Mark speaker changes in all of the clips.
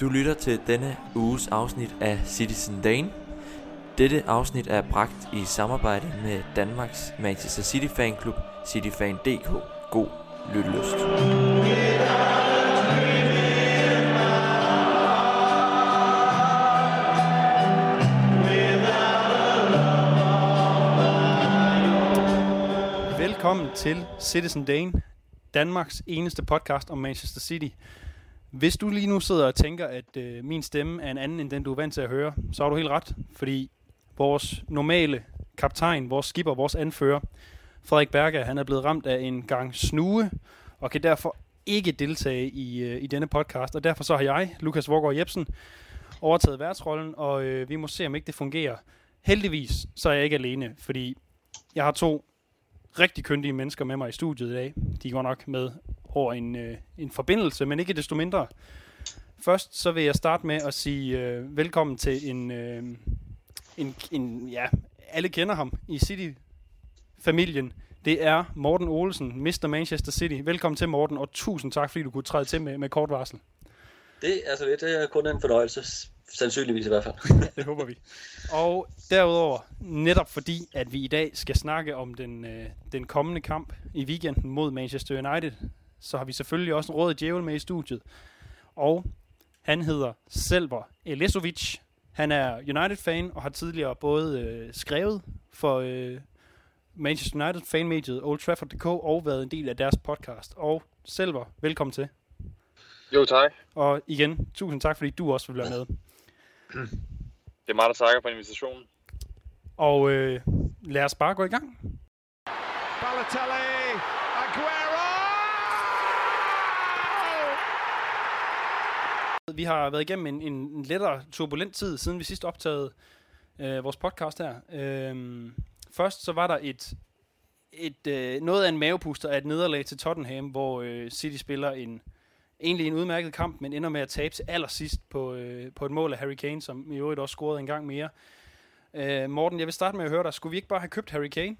Speaker 1: Du lytter til denne uges afsnit af Citizen Dane. Dette afsnit er bragt i samarbejde med Danmarks Manchester City Fanklub, cityfan.dk. God lyttelyst.
Speaker 2: Velkommen til Citizen Dane, Danmarks eneste podcast om Manchester City. Hvis du lige nu sidder og tænker, at øh, min stemme er en anden end den, du er vant til at høre, så har du helt ret, fordi vores normale kaptajn, vores skipper, vores anfører, Frederik Berger, han er blevet ramt af en gang snue, og kan derfor ikke deltage i, øh, i denne podcast. Og derfor så har jeg, Lukas Vorgård Jebsen, overtaget værtsrollen, og øh, vi må se, om ikke det fungerer. Heldigvis så er jeg ikke alene, fordi jeg har to rigtig kyndige mennesker med mig i studiet i dag. De går nok med over en, øh, en forbindelse, men ikke desto mindre. Først så vil jeg starte med at sige øh, velkommen til en, øh, en, en, ja, alle kender ham i City-familien. Det er Morten Olsen, Mr. Manchester City. Velkommen til, Morten, og tusind tak, fordi du kunne træde til med, med kort varsel.
Speaker 3: Det, altså, det er kun en fornøjelse. Sandsynligvis i hvert fald.
Speaker 2: det håber vi. Og derudover, netop fordi, at vi i dag skal snakke om den, øh, den kommende kamp i weekenden mod Manchester United, så har vi selvfølgelig også en råd djævel med i studiet. Og han hedder Selver Elesovic. Han er United-fan og har tidligere både øh, skrevet for øh, Manchester United fanmediet Old Trafford.dk og været en del af deres podcast. Og Selver, velkommen til.
Speaker 4: Jo, tak.
Speaker 2: Og igen, tusind tak, fordi du også vil være med.
Speaker 4: Det er mig, der takker for invitationen.
Speaker 2: Og øh, lad os bare gå i gang.
Speaker 5: Balotelli,
Speaker 2: Vi har været igennem en, en lettere turbulent tid, siden vi sidst optagede øh, vores podcast her. Øh, først så var der et, et øh, noget af en mavepuster af et nederlag til Tottenham, hvor øh, City spiller en egentlig en udmærket kamp, men ender med at tabe til allersidst på, øh, på et mål af Harry Kane, som i øvrigt også scorede en gang mere. Øh, Morten, jeg vil starte med at høre dig. Skulle vi ikke bare have købt Harry Kane?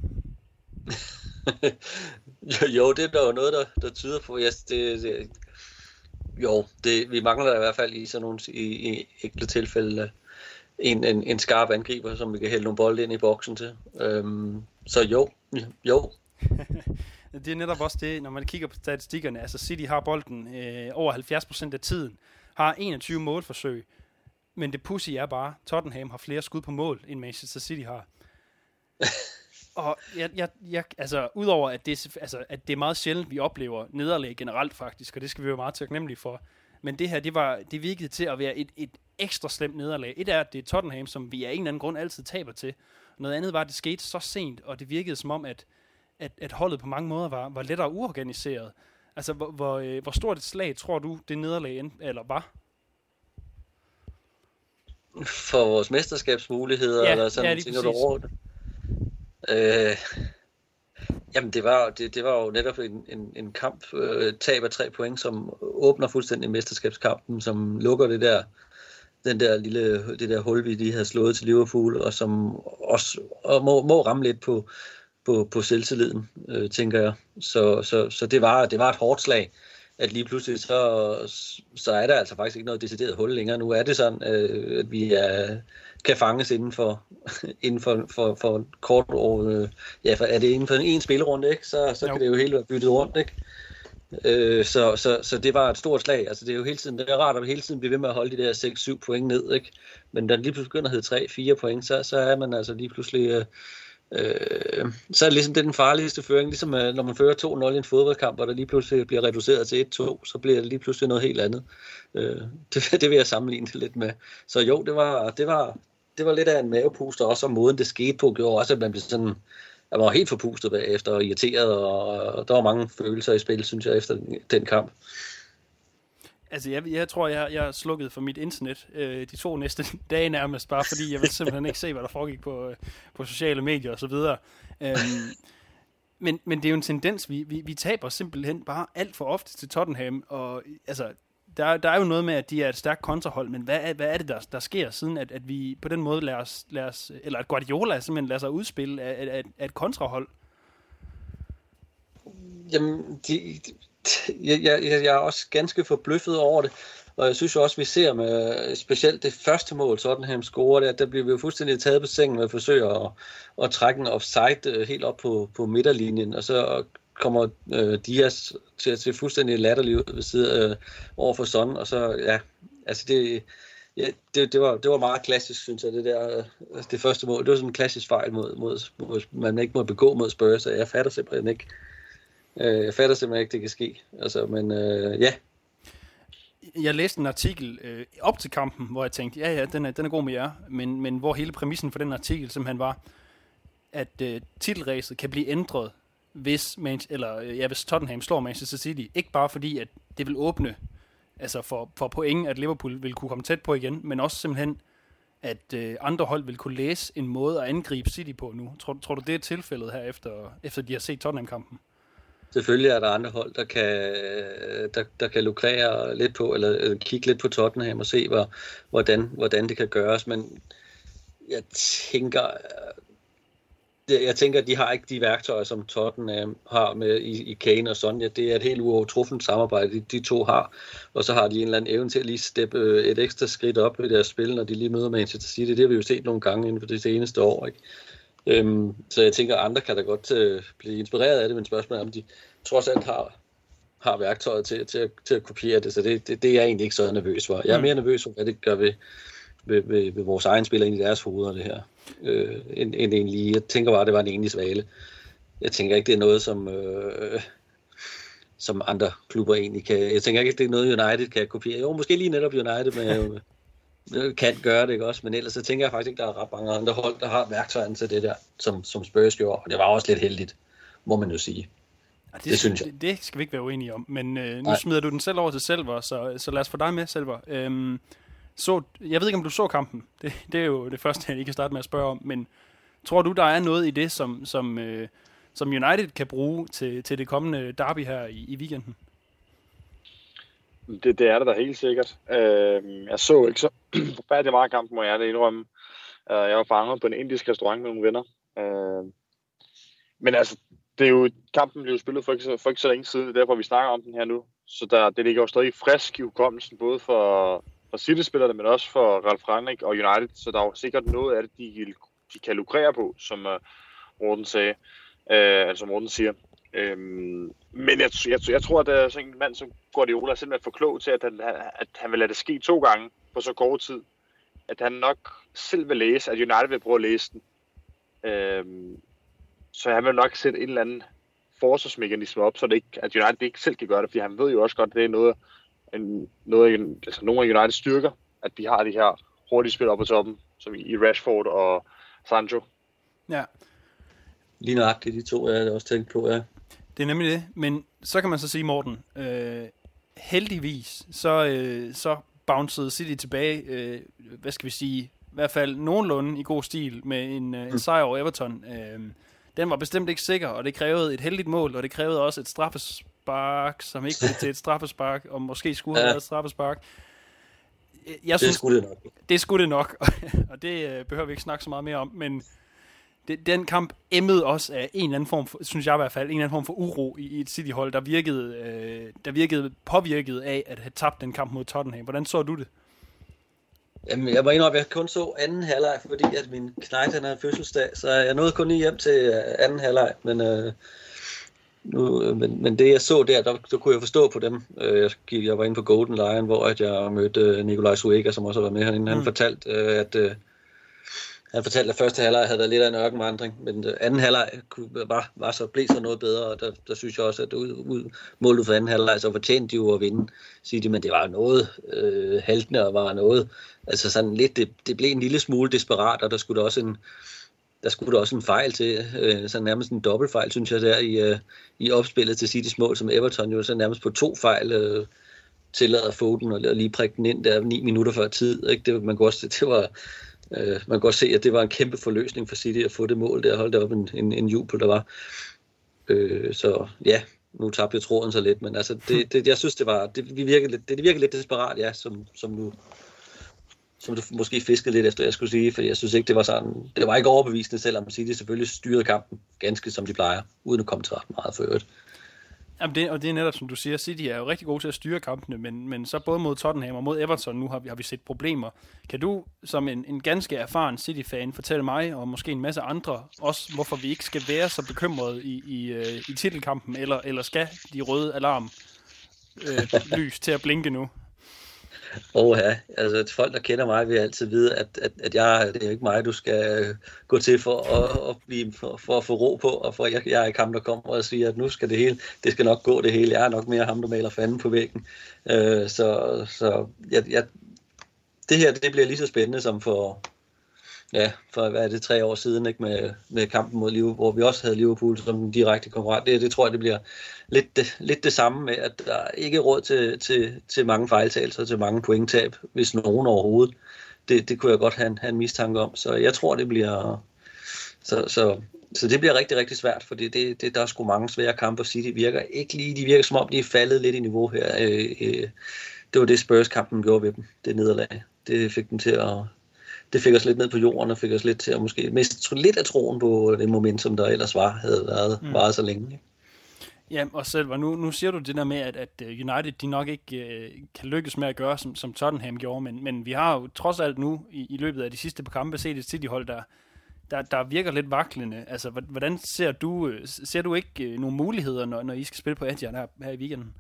Speaker 3: jo, det er der jo noget, der, der tyder på. Yes, det, det, jo, det, vi mangler i hvert fald i sådan nogle i, i enkelte tilfælde en, en, en skarp angriber, som vi kan hælde nogle bolde ind i boksen til. Øhm, så jo, jo.
Speaker 2: det er netop også det, når man kigger på statistikkerne. Altså City har bolden øh, over 70% af tiden, har 21 målforsøg, men det pussy er bare, Tottenham har flere skud på mål, end Manchester City har. og jeg, jeg, jeg, altså, udover at det, altså, at det er meget sjældent, vi oplever nederlag generelt faktisk, og det skal vi være meget taknemmelige for. Men det her, det, var, det virkede til at være et, et ekstra slemt nederlag. Et er, at det er Tottenham, som vi af en eller anden grund altid taber til. Noget andet var, at det skete så sent, og det virkede som om, at, at, at holdet på mange måder var, var lettere uorganiseret. Altså, hvor, hvor, øh, hvor stort et slag tror du, det nederlag end, eller var?
Speaker 3: For vores mesterskabsmuligheder,
Speaker 2: ja,
Speaker 3: eller sådan,
Speaker 2: ja,
Speaker 3: tænker du over det? Øh, jamen, det var, det, det var jo netop en, en, en kamp, øh, tab af tre point, som åbner fuldstændig mesterskabskampen, som lukker det der, den der lille, det der hul, vi lige havde slået til Liverpool, og som også og må, må ramme lidt på, på, på selvtilliden, øh, tænker jeg. Så, så, så det, var, det var et hårdt slag, at lige pludselig så, så er der altså faktisk ikke noget decideret hul længere. Nu er det sådan, øh, at vi er, kan fanges inden for, inden for, for, for kort år. Øh, ja, for er det inden for en, en spillerunde, ikke? så, så kan det jo hele være byttet rundt. Ikke? Øh, så, så, så det var et stort slag. Altså, det er jo hele tiden, det er rart at hele tiden blive ved med at holde de der 6-7 point ned. Ikke? Men da det lige pludselig begynder at hedde 3-4 point, så, så er man altså lige pludselig... Øh, Øh, så er det ligesom det den farligste føring, ligesom øh, når man fører 2-0 i en fodboldkamp, og der lige pludselig bliver reduceret til 1-2, så bliver det lige pludselig noget helt andet. Øh, det, det vil jeg sammenligne det lidt med. Så jo, det var, det var, det var lidt af en mavepuster, også og måden det skete på, gjorde også, at man blev sådan, jeg var helt forpustet bagefter og irriteret, og, og der var mange følelser i spil, synes jeg, efter den, den kamp.
Speaker 2: Altså, jeg, jeg tror, jeg, jeg slukkede for mit internet øh, de to næste dage nærmest, bare fordi jeg ville simpelthen ikke se, hvad der foregik på, øh, på sociale medier osv. Øhm, men, men det er jo en tendens, vi, vi, vi taber simpelthen bare alt for ofte til Tottenham, og altså, der, der er jo noget med, at de er et stærkt kontrahold, men hvad er, hvad er det, der, der sker, siden at, at vi på den måde lader os, lader os eller at Guardiola simpelthen lader sig udspille af, af, af et kontrahold?
Speaker 3: Jamen, de, de, jeg, jeg, jeg er også ganske forbløffet over det. Og jeg synes jo også, vi ser med specielt det første mål, Tottenham scorer der, der bliver vi jo fuldstændig taget på sengen med at forsøge at, at trække en offside øh, helt op på, på midterlinjen, og så kommer øh, Dias til at se fuldstændig latterlig ud ved siden øh, over for Son, og så, ja, altså det, ja, det, det, var, det var meget klassisk, synes jeg, det der, øh, altså det første mål. Det var sådan en klassisk fejl, mod, mod, mod, man ikke må begå mod Spurs, og jeg fatter simpelthen ikke, øh, jeg fatter simpelthen ikke, det kan ske. Altså, men øh, ja,
Speaker 2: jeg læste en artikel øh, op til kampen, hvor jeg tænkte, ja ja, den er, den er god med jer, men, men hvor hele præmissen for den artikel simpelthen var, at øh, titelræset kan blive ændret, hvis, Man, eller, øh, ja, hvis Tottenham slår Manchester City. Ikke bare fordi, at det vil åbne altså for, for point, at Liverpool vil kunne komme tæt på igen, men også simpelthen, at øh, andre hold vil kunne læse en måde at angribe City på nu. Tror, tror du, det er tilfældet her, efter, efter de har set Tottenham-kampen?
Speaker 3: Selvfølgelig er der andre hold, der kan, øh, der, der kan lukrere lidt på, eller, eller kigge lidt på Tottenham og se, hvor, hvordan, hvordan det kan gøres, men jeg tænker, jeg tænker, at de har ikke de værktøjer, som Tottenham har med i, i Kane og Sonja. Det er et helt uovertruffent samarbejde, de, de to har. Og så har de en eller anden evne til at lige steppe øh, et ekstra skridt op i deres spil, når de lige møder Manchester City. Det har vi jo set nogle gange inden for det seneste år. Ikke? Øhm, så jeg tænker, at andre kan da godt øh, blive inspireret af det, men spørgsmålet er, om de trods alt har, har værktøjet til, til, at, til at kopiere det. Så det, det, det er jeg egentlig ikke så nervøs for. Jeg er mm. mere nervøs for, hvad det gør ved, ved, ved, ved vores egen spillere ind i deres hoveder, det her. Øh, end, end egentlig, jeg tænker bare, at det var en enlig svale. Jeg tænker ikke, det er noget, som, øh, som andre klubber egentlig kan... Jeg tænker ikke, det er noget, United kan kopiere. Jo, måske lige netop United med, kan gøre det, ikke også? Men ellers så tænker jeg faktisk ikke, der er ret mange andre hold, der har værktøjerne til det der, som, som Spurs gjorde. Og det var også lidt heldigt, må man jo sige.
Speaker 2: Ja, det, det synes jeg. Det, det skal vi ikke være uenige om. Men øh, nu Nej. smider du den selv over til Selver, så, så lad os få dig med, Selver. Øhm, så, jeg ved ikke, om du så kampen. Det, det er jo det første, jeg lige kan starte med at spørge om. Men tror du, der er noget i det, som, som, øh, som United kan bruge til, til det kommende derby her i, i weekenden?
Speaker 4: Det, det er det da helt sikkert. Øh, jeg så ikke så forfærdelig meget kampen, må jeg det indrømme. Øh, jeg var fanget på en indisk restaurant med nogle venner. Øh, men altså, det er jo, kampen blev spillet for ikke, for ikke så længe siden, det er derfor, vi snakker om den her nu. Så der, det ligger jo stadig frisk i hukommelsen, både for, for City-spillerne, men også for Ralf Rangnick og United. Så der er jo sikkert noget af det, de, de kan lukrere på, som uh, Morten sagde. Uh, altså Morten siger. Øhm, men jeg, jeg, jeg tror, at der er sådan en mand som Guardiola er simpelthen for klog til, at han, at han vil lade det ske to gange på så kort tid. At han nok selv vil læse, at United vil prøve at læse den. Øhm, så han vil nok sætte en eller anden forsvarsmekanisme op, så det ikke, at United ikke selv kan gøre det, fordi han ved jo også godt, at det er noget, en, noget altså nogle af Uniteds styrker, at de har de her hurtige spil op på toppen, som i Rashford og Sancho.
Speaker 2: Ja.
Speaker 3: Lige nøjagtigt de to, jeg også tænkt på, ja.
Speaker 2: Det er nemlig det, men så kan man så sige, Morten, øh, heldigvis, så, øh, så bouncede City tilbage, øh, hvad skal vi sige, i hvert fald nogenlunde i god stil med en, øh, en mm. sejr over Everton. Øh, den var bestemt ikke sikker, og det krævede et heldigt mål, og det krævede også et straffespark, som ikke blev til et straffespark, og måske skulle have ja. været et straffespark.
Speaker 3: Jeg synes, det skulle det nok.
Speaker 2: Det skulle det nok, og det øh, behøver vi ikke snakke så meget mere om, men det, den kamp emmede også af en eller anden form, for, synes jeg i hvert fald, en eller anden form for uro i, i et City-hold, der virkede, øh, der virkede påvirket af at have tabt den kamp mod Tottenham. Hvordan så du det?
Speaker 3: Jamen, jeg var indrømme, at jeg kun så anden halvleg, fordi at min knægt han havde fødselsdag, så jeg nåede kun lige hjem til øh, anden halvleg, men, øh, nu, men, men det jeg så der, der, der kunne jeg forstå på dem. Øh, jeg, gik, jeg var inde på Golden Lion, hvor at jeg mødte øh, Nikolaj Suega, som også har været med herinde. Han mm. fortalte, at han fortalte, at første halvleg havde været lidt af en ørkenvandring, men anden halvleg var, var så, blev så noget bedre, og der, der synes jeg også, at ud, ud, målet for anden halvleg, så fortjente de jo at vinde, siger de, men det var noget øh, haltende, og var noget, altså sådan lidt, det, det blev en lille smule desperat, og der skulle der også en, der skulle der også en fejl til, øh, så nærmest en dobbeltfejl, synes jeg, der i, øh, i opspillet til City's mål, som Everton jo så nærmest på to fejl øh, tillader Foden og lige prikke den ind der ni minutter før tid. Ikke? Det, man kunne også, det var, Øh, man kan godt se, at det var en kæmpe forløsning for City at få det mål der, holde det op en, en, en jubel, der var. Øh, så ja, nu tabte jeg tråden så lidt, men altså, det, det, jeg synes, det var, det, vi virker lidt, det, det virker lidt desperat, ja, som, som nu, som du måske fiskede lidt efter, jeg skulle sige, for jeg synes ikke, det var sådan, det var ikke overbevisende, selvom City selvfølgelig styrede kampen ganske som de plejer, uden at komme til ret meget for øvrigt.
Speaker 2: Jamen det, og det er netop, som du siger, City er jo rigtig gode til at styre kampene, men, men så både mod Tottenham og mod Everton, nu har vi, har vi set problemer. Kan du som en, en ganske erfaren City-fan fortælle mig, og måske en masse andre, også hvorfor vi ikke skal være så bekymrede i, i, øh, i titelkampen, eller, eller skal de røde alarm øh, lys til at blinke nu?
Speaker 3: Åh ja, altså folk, der kender mig, vil altid vide, at, at, at jeg, det er ikke mig, du skal gå til for at, at, blive, for, for at få ro på, og for jeg, jeg er ikke ham, der kommer og siger, at nu skal det hele, det skal nok gå det hele. Jeg er nok mere ham, der maler fanden på væggen. Øh, så så jeg, jeg, det her, det bliver lige så spændende som for, ja, for hvad er det, tre år siden ikke, med, med kampen mod Liverpool, hvor vi også havde Liverpool som den direkte konkurrent. Det, det tror jeg, det bliver lidt det, lidt det samme med, at der ikke er råd til, til, til mange fejltagelser, til mange pointtab, hvis nogen overhovedet. Det, det kunne jeg godt have en, have en mistanke om. Så jeg tror, det bliver... Så, så, så det bliver rigtig, rigtig svært, fordi det, det, der er sgu mange svære kampe, og City virker ikke lige, de virker som om, de er faldet lidt i niveau her. Øh, øh, det var det Spurs-kampen gjorde ved dem, det nederlag. Det fik dem til at, det fik os lidt ned på jorden, og fik os lidt til at måske miste lidt af troen på det momentum, der ellers var, havde været, mm. varet så længe. Ikke?
Speaker 2: Ja, og selv, nu, nu siger du det der med, at, at øh, United de nok ikke uh, kan lykkes med at gøre, som, som Tottenham gjorde, men, men vi har jo trods alt nu i, i løbet af de sidste par kampe set et City-hold, der, der, der virker lidt vaklende. Altså, hvordan ser du, øh, ser du ikke uh, nogle muligheder, når, når I skal spille på Etihad her, her i weekenden?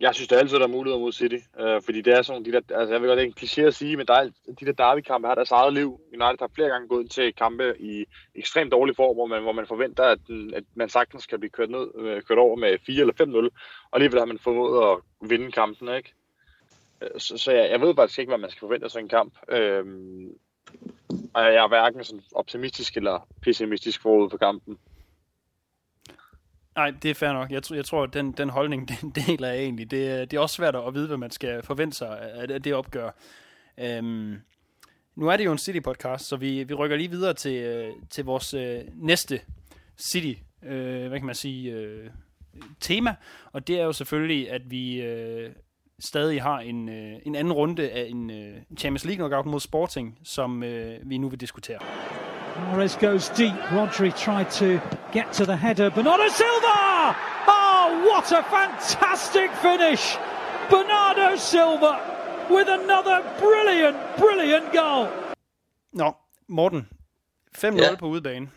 Speaker 4: Jeg synes, det er altid, der er muligheder mod City. Øh, fordi det er sådan de der, altså jeg ved godt, det er en kliché at sige, men der er, de der derby-kampe har deres eget liv. United har flere gange gået ind til kampe i ekstremt dårlig form, hvor man, hvor man forventer, at, at man sagtens kan blive kørt, ned, øh, kørt over med 4 eller 5-0, og alligevel har man formået at vinde kampen, ikke? Øh, så, så jeg, jeg ved faktisk ikke, hvad man skal forvente af sådan en kamp. Øh, og jeg er hverken sådan optimistisk eller pessimistisk forud for kampen.
Speaker 2: Nej, det er fair nok. Jeg, tror, jeg tror, at den, den holdning, den deler jeg egentlig. Det, øh, det er også svært at vide, hvad man skal forvente sig af det opgør. Øhm, nu er det jo en City-podcast, så vi, vi rykker lige videre til, øh, til vores øh, næste City, øh, hvad kan man sige, øh, tema. Og det er jo selvfølgelig, at vi øh, stadig har en, øh, en anden runde af en øh, Champions League knockout mod Sporting, som øh, vi nu vil diskutere. Mares goes deep. Rodri tried to get to the header. Bernardo Silva! Oh, what a fantastic finish! Bernardo Silva with another brilliant, brilliant goal. Nå, Morten. 5-0 ja. på udebane.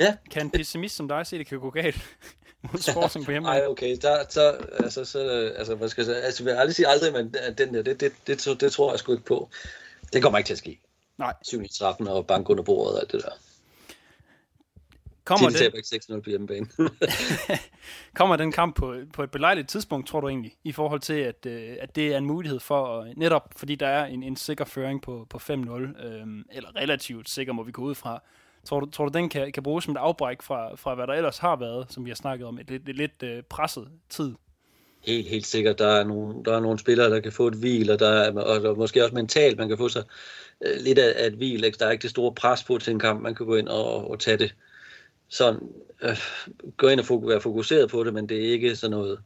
Speaker 3: Ja.
Speaker 2: Kan en pessimist som dig se, det kan gå galt mod Sporting på hjemme?
Speaker 3: Nej, okay. Der, så, altså, så, altså, hvad skal jeg sige? Altså, jeg vil aldrig sige aldrig, men den der, det, det, det, det, det tror jeg sgu ikke på. Det kommer ikke til at ske.
Speaker 2: Nej.
Speaker 3: 7 i trappen og bank under bordet og alt det der.
Speaker 2: Kommer
Speaker 3: den... ikke 6-0 på hjemmebane.
Speaker 2: kommer den kamp på, på et belejligt tidspunkt, tror du egentlig, i forhold til, at, øh, at det er en mulighed for, at, netop fordi der er en, en sikker føring på, på 5-0, øh, eller relativt sikker må vi gå ud fra, tror du, tror du den kan, kan bruges som et afbræk fra, fra, hvad der ellers har været, som vi har snakket om, et lidt, et lidt øh, presset tid?
Speaker 3: Helt, helt sikkert. Der er, nogle, der er nogle spillere, der kan få et hvil, og, der er, og der, måske også mentalt, man kan få sig øh, lidt af, af et hvil. Ikke? Der er ikke det store pres på til en kamp. Man kan gå ind og, og tage det sådan, øh, gå ind og være fokuseret på det, men det er ikke sådan noget,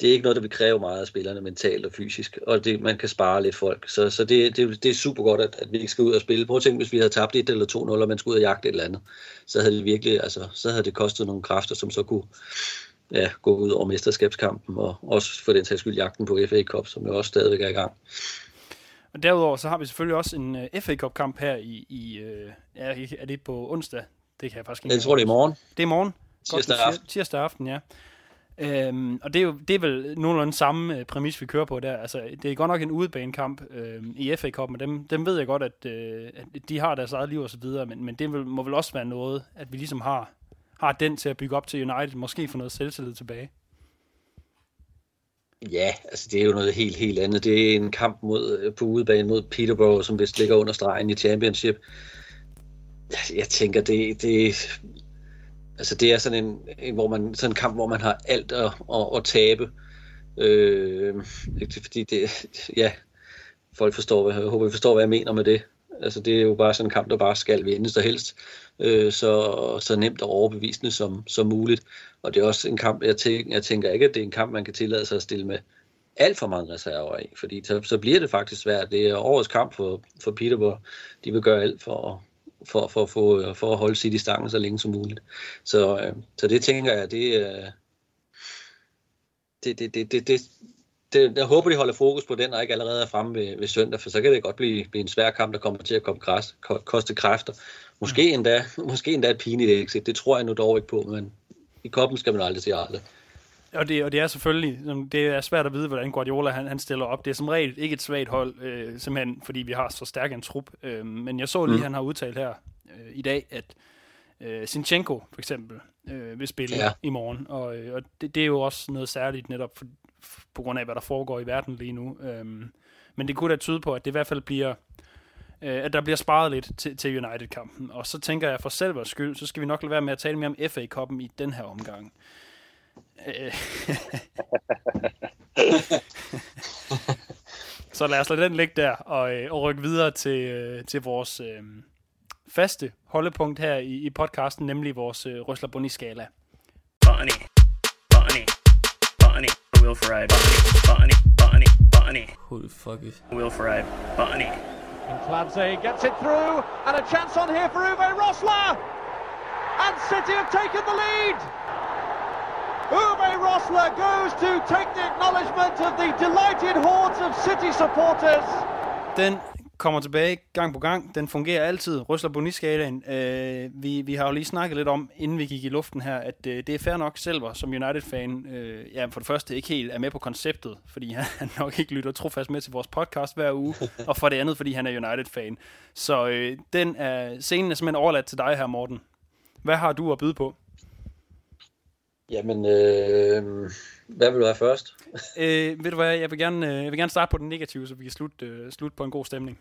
Speaker 3: det er ikke noget, der vil kræve meget af spillerne mentalt og fysisk, og det, man kan spare lidt folk. Så, så det, det, det er super godt, at, at vi ikke skal ud og spille. Prøv at tænke, hvis vi havde tabt 1 eller 2-0, og man skulle ud og jagte et eller andet, så havde det virkelig, altså, så havde det kostet nogle kræfter, som så kunne ja, gå ud over mesterskabskampen, og også for den sags skyld jagten på FA Cup, som jo også stadigvæk er i gang.
Speaker 2: Og derudover så har vi selvfølgelig også en uh, øh, FA Cup kamp her i, i uh, er, er det på onsdag? Det kan jeg faktisk ikke.
Speaker 3: Jeg tror, det er i morgen.
Speaker 2: Det er i morgen.
Speaker 3: Tirsdag aften.
Speaker 2: Tirsdag aften, ja. Øhm, og det er jo det er vel nogenlunde samme øh, præmis, vi kører på der. Altså, det er godt nok en udebanekamp øh, i FA Cup, men dem, dem ved jeg godt, at, øh, at de har deres eget liv og så videre, men, men det vil, må vel også være noget, at vi ligesom har, har den til at bygge op til United, måske få noget selvtillid tilbage.
Speaker 3: Ja, altså det er jo noget helt, helt andet. Det er en kamp mod, øh, på udebane mod Peterborough, som vist ligger under stregen i Championship. Jeg tænker, det, det, altså det er sådan en, en, hvor man, sådan en kamp, hvor man har alt at, at, at tabe. Øh, fordi det, ja, folk forstår, hvad, jeg håber, I forstår, hvad jeg mener med det. Altså det er jo bare sådan en kamp, der bare skal vindes der helst. Øh, så, så nemt og overbevisende som, som muligt. Og det er også en kamp, jeg tænker, jeg tænker ikke, at det er en kamp, man kan tillade sig at stille med alt for mange reserver i, fordi så, så bliver det faktisk svært. Det er årets kamp for, for Peterborough. De vil gøre alt for, for, for, for, for at holde City stangen så længe som muligt. Så, øh, så det tænker jeg, det, øh, det, det, det, det, det, det, jeg håber, de holder fokus på den, og ikke allerede er fremme ved, ved søndag, for så kan det godt blive, blive en svær kamp, der kommer til at komme græs, koste kræfter. Måske endda, måske endda et pinligt exit. Det tror jeg nu dog ikke på, men i koppen skal man aldrig sige aldrig.
Speaker 2: Og det, og det er selvfølgelig, det er svært at vide, hvordan Guardiola han, han stiller op. Det er som regel ikke et svagt hold, øh, simpelthen fordi vi har så stærk en trup. Øh, men jeg så lige, mm. han har udtalt her øh, i dag, at øh, Sinchenko for eksempel øh, vil spille ja. i morgen. Og, øh, og det, det er jo også noget særligt netop for, på grund af, hvad der foregår i verden lige nu. Øhm, men det kunne da tyde på, at det i hvert fald bliver øh, at der bliver sparet lidt til, til United-kampen. Og så tænker jeg for selv skyld, så skal vi nok lade være med at tale mere om FA-koppen i den her omgang. Øh. så lad os lade den ligge der og, øh, og rykke videre til, øh, til vores øh, faste holdepunkt her i, i podcasten, nemlig vores øh, Røsler Bunny-skala. Bunny, bunny, bunny, Will Ferrari, bunny, bunny, bunny, Who the fuck is? Will Ferrari, bunny. And Clancy gets it through, and a chance on here for Uwe Rosler! And City have taken the lead! Uwe Rosler goes to take the acknowledgement of the delighted hordes of City supporters. Den kommer tilbage gang på gang. Den fungerer altid. Røsler Boniskalaen. Øh, vi, vi har jo lige snakket lidt om, inden vi gik i luften her, at øh, det er fair nok selv som United-fan. Øh, ja, for det første ikke helt er med på konceptet, fordi han nok ikke lytter trofast med til vores podcast hver uge. og for det andet, fordi han er United-fan. Så øh, den er, scenen er simpelthen overladt til dig her, Morten. Hvad har du at byde på?
Speaker 3: Jamen, øh, hvad vil du have først?
Speaker 2: øh, ved du hvad, jeg vil, gerne, øh, jeg vil gerne starte på den negative, så vi kan slutte, øh, slutte på en god stemning.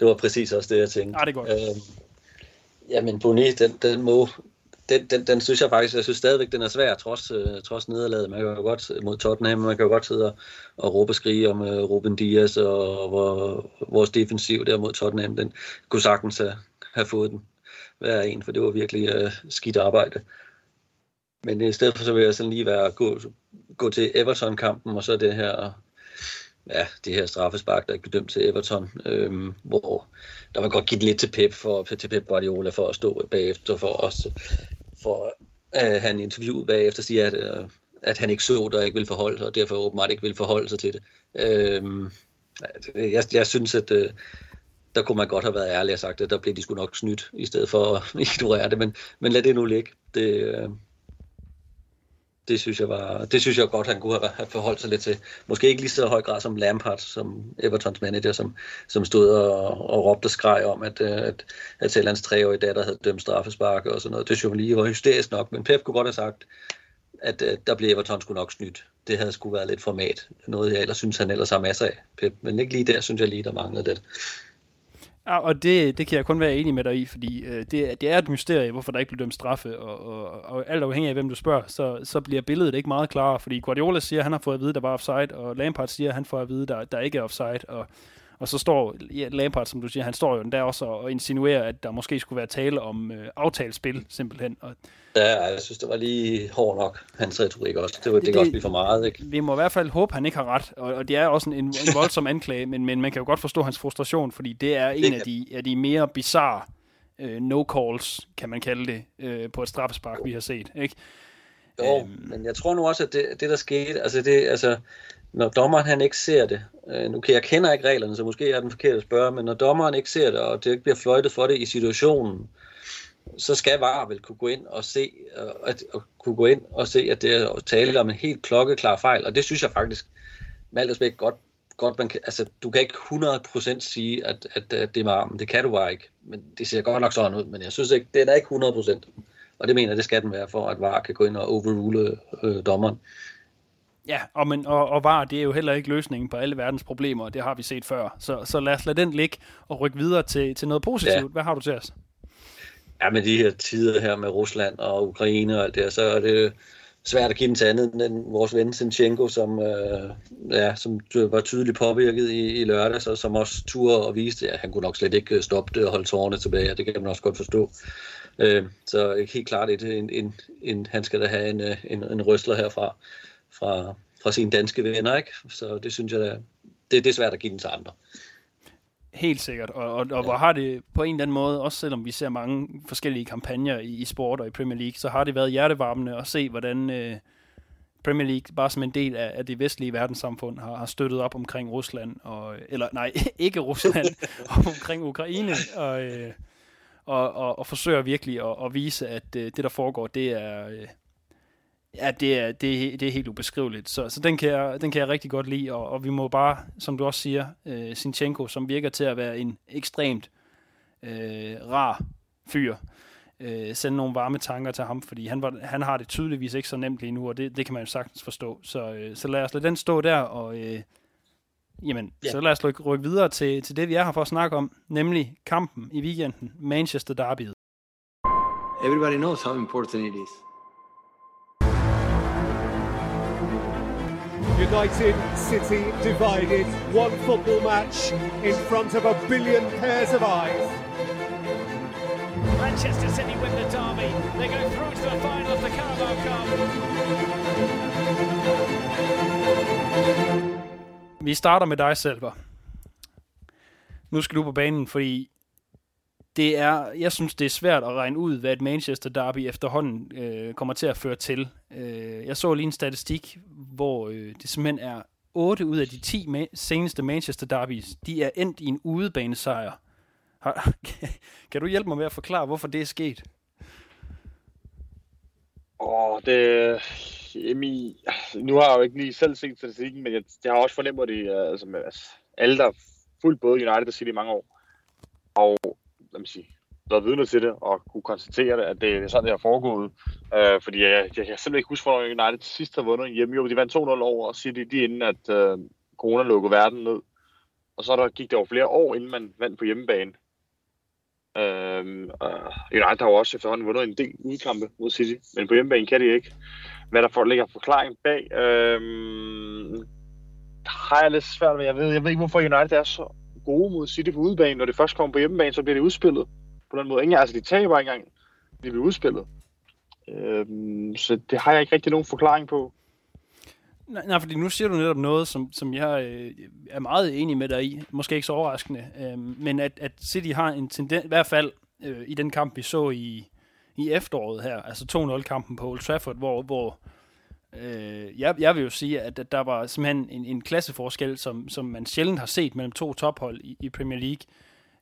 Speaker 3: Det var præcis også det, jeg tænkte.
Speaker 2: Ah, det er godt. Øh,
Speaker 3: jamen, Boni, den, den må... Den, den, den synes jeg faktisk, jeg synes stadigvæk, den er svær, trods, uh, trods nederlaget. Man kan jo godt mod Tottenham, man kan jo godt sidde og, og råbe og skrige om uh, Ruben Dias og, og vores defensiv der mod Tottenham. Den kunne sagtens have, have fået den hver en, for det var virkelig uh, skidt arbejde. Men i stedet for så vil jeg sådan lige være gå, gå til Everton-kampen, og så det her, ja, det her straffespark, der er dømt til Everton, øhm, hvor der var godt givet lidt til Pep, for, til Pep Guardiola for at stå bagefter, for os, for at han interviewet bagefter siger, at, øh, at han ikke så det og ikke vil forholde sig, og derfor åbenbart ikke vil forholde sig til det. Øhm, jeg, jeg synes, at øh, der kunne man godt have været ærlig og sagt, at der blev de sgu nok snydt, i stedet for at ignorere det, men, men lad det nu ligge. Det, øh, det synes jeg var, det synes jeg godt, han kunne have forholdt sig lidt til. Måske ikke lige så høj grad som Lampard, som Evertons manager, som, som stod og, og råbte og skreg om, at, øh, at, at selv hans treårige datter havde dømt straffespark og sådan noget. Det synes jeg lige var hysterisk nok, men Pep kunne godt have sagt, at, at der blev Everton skulle nok snydt. Det havde skulle været lidt format. Noget jeg ellers synes, han ellers har masser af, Pep. Men ikke lige der, synes jeg lige, der manglede det.
Speaker 2: Ja, og det, det kan jeg kun være enig med dig i, fordi øh, det, det er et mysterie, hvorfor der ikke bliver dømt straffe, og, og, og alt afhængig af, hvem du spørger, så, så bliver billedet ikke meget klarere, fordi Guardiola siger, at han har fået at vide, at der var offside, og Lampard siger, at han får at vide, at der, der ikke er offside, og, og så står ja, Lampard, som du siger, han står jo der også og insinuerer, at der måske skulle være tale om øh, aftalespil, simpelthen. Og,
Speaker 3: Ja, jeg synes, det var lige hård nok, hans retorik også. Det, var, det, det kan også blive for meget, ikke?
Speaker 2: Vi må i hvert fald håbe, han ikke har ret, og, og det er også en, en voldsom anklage, men, men man kan jo godt forstå hans frustration, fordi det er en det af, de, af de mere bizarre øh, no-calls, kan man kalde det, øh, på et straffespark, vi har set, ikke?
Speaker 3: Jo, øhm. men jeg tror nu også, at det, det der skete, altså det, altså, når dommeren han ikke ser det, øh, nu kan jeg kender ikke reglerne, så måske er den forkert at spørge, men når dommeren ikke ser det, og det ikke bliver fløjtet for det i situationen, så skal VAR vel kunne gå ind og se, øh, at, at kunne gå ind og se, at det er tale om en helt klokkeklar fejl, og det synes jeg faktisk, med alt respekt, godt, godt man kan, altså, du kan ikke 100% sige, at, at, at det er med armen. Det kan du bare ikke. Men det ser godt nok sådan ud, men jeg synes ikke, det er ikke 100%. Og det mener jeg, det skal den være, for at VAR kan gå ind og overrule øh, dommeren.
Speaker 2: Ja, og, men, og, og VAR, det er jo heller ikke løsningen på alle verdens problemer, det har vi set før. Så, så lad os lade den ligge og rykke videre til, til noget positivt. Ja. Hvad har du til os?
Speaker 3: ja, med de her tider her med Rusland og Ukraine og alt det, så er det svært at give den til andet end vores ven Sinchenko, som, øh, ja, som var tydeligt påvirket i, i lørdag, så som også turde og viste, at han kunne nok slet ikke stoppe det og holde tårerne tilbage, og det kan man også godt forstå. Øh, så helt klart, et, en, en, en, han skal da have en, en, en røsler herfra fra, fra sine danske venner, ikke? Så det synes jeg, det, det er svært at give den til andre.
Speaker 2: Helt sikkert, og, og, og ja. hvor har det på en eller anden måde, også selvom vi ser mange forskellige kampagner i, i sport og i Premier League, så har det været hjertevarmende at se, hvordan øh, Premier League, bare som en del af, af det vestlige verdenssamfund, har, har støttet op omkring Rusland, og, eller nej, ikke Rusland, op omkring Ukraine, og, øh, og, og, og forsøger virkelig at, at vise, at øh, det, der foregår, det er... Øh, Ja, det er, det, er, det er helt ubeskriveligt. Så, så den, kan jeg, den kan jeg rigtig godt lide, og, og vi må bare, som du også siger, øh, Sinchenko, som virker til at være en ekstremt øh, rar fyr, øh, sende nogle varme tanker til ham, fordi han, var, han har det tydeligvis ikke så nemt lige nu, og det, det kan man jo sagtens forstå. Så, øh, så lad os lade den stå der, og øh, jamen, ja. så lad os rykke videre til, til det, vi er her for at snakke om, nemlig kampen i weekenden, Manchester Derby. Everybody knows how important it is. United City divided. One football match in front of a billion pairs of eyes. Manchester City win the derby. They go through to the final of the Carabao Cup. Vi starter med dig, Selver. Nu skal du på banen, fordi det er, jeg synes, det er svært at regne ud, hvad et Manchester Derby efterhånden øh, kommer til at føre til. Øh, jeg så lige en statistik, hvor øh, det simpelthen er 8 ud af de 10 ma- seneste Manchester Derbys, de er endt i en udebanesejr. Har, kan du hjælpe mig med at forklare, hvorfor det er sket?
Speaker 4: Åh, oh, det... Jamen, nu har jeg jo ikke lige selv set statistikken, men jeg, jeg har også fornemmet det, øh, altså, med, altså, alle, der har fulgt både United og City i mange år. Og lad mig sige, været vidne til det og kunne konstatere det, at det er sådan, det har foregået. Øh, fordi jeg, jeg, jeg kan simpelthen ikke huske, hvornår United sidst har vundet hjemme. Jo, de vandt 2-0 over City lige inden, at øh, corona lukkede verden ned. Og så der, gik det over flere år, inden man vandt på hjemmebane. Øh, øh, United har jo også efterhånden vundet en del udkampe mod City, men på hjemmebane kan de ikke. Hvad der for, ligger forklaring bag, øh, har jeg lidt svært ved. Jeg ved, jeg ved ikke, hvorfor United er så gode mod City på udebane. Når det først kommer på hjemmebane, så bliver det udspillet på den måde. Ingen, altså, de taber ikke engang. De bliver udspillet. Øhm, så det har jeg ikke rigtig nogen forklaring på.
Speaker 2: Nej, nej, fordi nu siger du netop noget, som, som jeg øh, er meget enig med dig i. Måske ikke så overraskende. Øh, men at, at City har en tendens, i hvert fald øh, i den kamp, vi så i, i efteråret her, altså 2-0-kampen på Old Trafford, hvor, hvor øh, Øh, jeg, jeg vil jo sige, at, at der var simpelthen en, en klasseforskel, som, som man sjældent har set mellem to tophold i, i Premier League.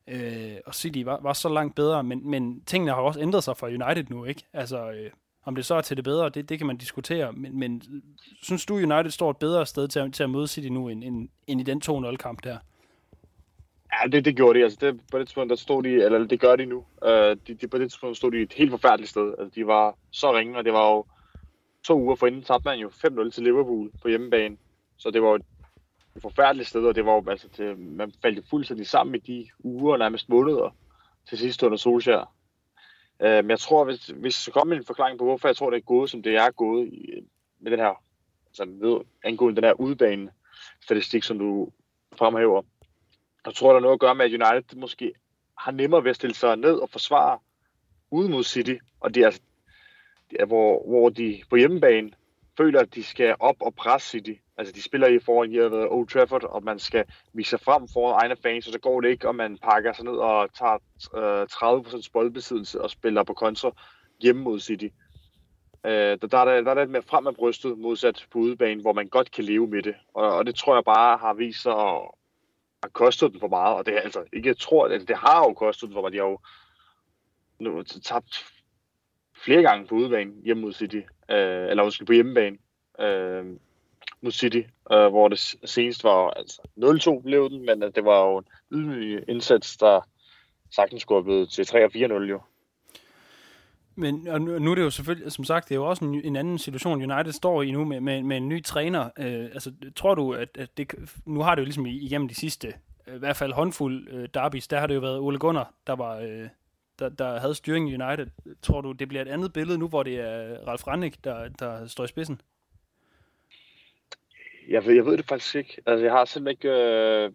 Speaker 2: Øh, og City var, var så langt bedre, men, men tingene har også ændret sig for United nu, ikke? Altså, øh, om det så er til det bedre, det, det kan man diskutere, men, men synes du, United står et bedre sted til, til at møde City nu, end, end, end i den 2-0-kamp der?
Speaker 4: Ja, det, det gjorde de. Altså, det, på det tidspunkt, der stod de, eller det gør de nu. Uh, de, de, på det tidspunkt stod de et helt forfærdeligt sted. Altså, de var så ringe, og det var jo to uger forinden tabte man jo 5-0 til Liverpool på hjemmebane. Så det var jo et forfærdeligt sted, og det var jo, altså, til, man faldt jo fuldstændig sammen i de uger, nærmest måneder til sidst under Solskjaer. Uh, men jeg tror, hvis, hvis der kommer en forklaring på, hvorfor jeg tror, det er gået, som det er gået i, med den her, altså ved, angående den her udbane statistik, som du fremhæver, jeg tror, der er noget at gøre med, at United måske har nemmere ved at stille sig ned og forsvare ude mod City, og de, altså, hvor, hvor de på hjemmebane føler, at de skal op og presse City. Altså, de spiller i foran i Old Trafford, og man skal vise sig frem foran egne fans, og så går det ikke, og man pakker sig ned og tager øh, 30% boldbesiddelse og spiller på kontra hjemme mod City. Øh, der, der, er der, er lidt mere frem af brystet, modsat på udebane, hvor man godt kan leve med det. Og, og det tror jeg bare har vist sig at, at koste dem for meget. Og det er altså ikke, jeg tror, altså, det har jo kostet dem for meget. De har jo nu, tabt flere gange på udebane hjemme mod City, øh, eller undskyld, på hjemmebane øh, mod City, øh, hvor det senest var altså 0-2 blev den, men øh, det var jo en ydmyg indsats, der sagtens skulle have blevet til 3-4-0 jo.
Speaker 2: Men og nu, nu er det jo selvfølgelig, som sagt, det er jo også en, en anden situation, United står i nu med, med, med en ny træner. Øh, altså, tror du, at, at det, nu har det jo ligesom igennem de sidste, øh, i hvert fald håndfuld øh, derbys, der har det jo været Ole Gunnar, der var øh, der, der havde styring i United. Tror du, det bliver et andet billede nu, hvor det er Ralf Rangnick, der, der står i spidsen?
Speaker 4: Jeg ved, jeg ved det faktisk ikke. Altså, jeg har simpelthen ikke øh,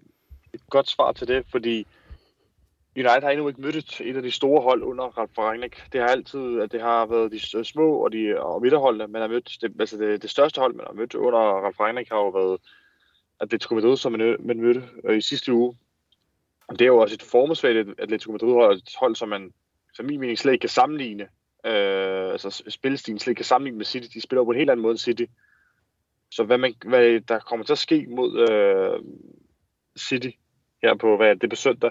Speaker 4: et godt svar til det, fordi United har endnu ikke mødt et, af de store hold under Ralf Rangnick. Det har altid at det har været de øh, små og, de, og midterholdene, man har mødt. Det, altså det, det største hold, man har mødt under Ralf Rangnick, har jo været, at det skulle være ud, som man, øh, man mødte øh, i sidste uge det er jo også et formsvagt Atletico Madrid-hold, et hold, som man, som min mening, slet ikke kan sammenligne. Øh, altså spillestilen slet ikke kan sammenligne med City. De spiller på en helt anden måde end City. Så hvad, man, hvad der kommer til at ske mod øh, City her på, hvad det er på søndag,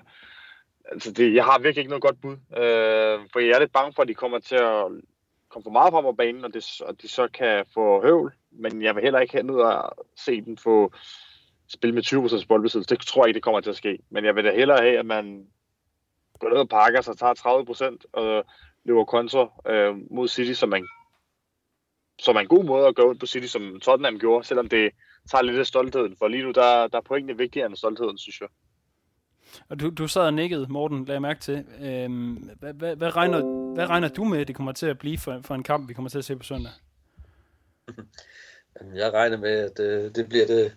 Speaker 4: altså det, jeg har virkelig ikke noget godt bud. Øh, for jeg er lidt bange for, at de kommer til at komme for meget frem på banen, og, det, og de så kan få høvl. Men jeg vil heller ikke have noget at se dem få spille med 20% boldbesiddelse. Det tror jeg ikke, det kommer til at ske. Men jeg vil da hellere have, at man går ned og pakker sig, tager 30% og løber kontra øh, mod City, som man som er en god måde at gå ud på City, som Tottenham gjorde, selvom det tager lidt af stoltheden. For lige nu, der, der er pointene vigtigere end stoltheden, synes jeg.
Speaker 2: Og du, du sad og nikkede, Morten, lad jeg mærke til. Øhm, hvad, hvad, hvad, regner, hvad regner du med, det kommer til at blive for, for en kamp, vi kommer til at se på søndag?
Speaker 3: Jeg regner med, at øh, det bliver det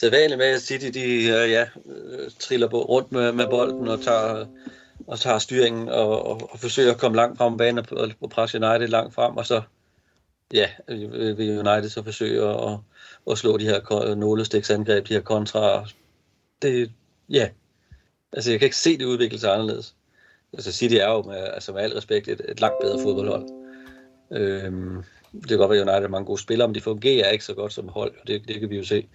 Speaker 3: sædvanligt med, at City de, øh, ja, øh, triller på, rundt med, med bolden og tager, og tager styringen og, og, og forsøger at komme langt frem på banen og, og presse United langt frem, og så ja, øh, vil United så forsøge at, at slå de her øh, nålestiksangreb, de her kontra. Det, ja, altså jeg kan ikke se det udvikle sig anderledes. Altså City er jo med, altså med al respekt et, et langt bedre fodboldhold. Øhm, det kan godt være, at United har mange gode spillere, men de fungerer ikke så godt som hold, og det, det kan vi jo se.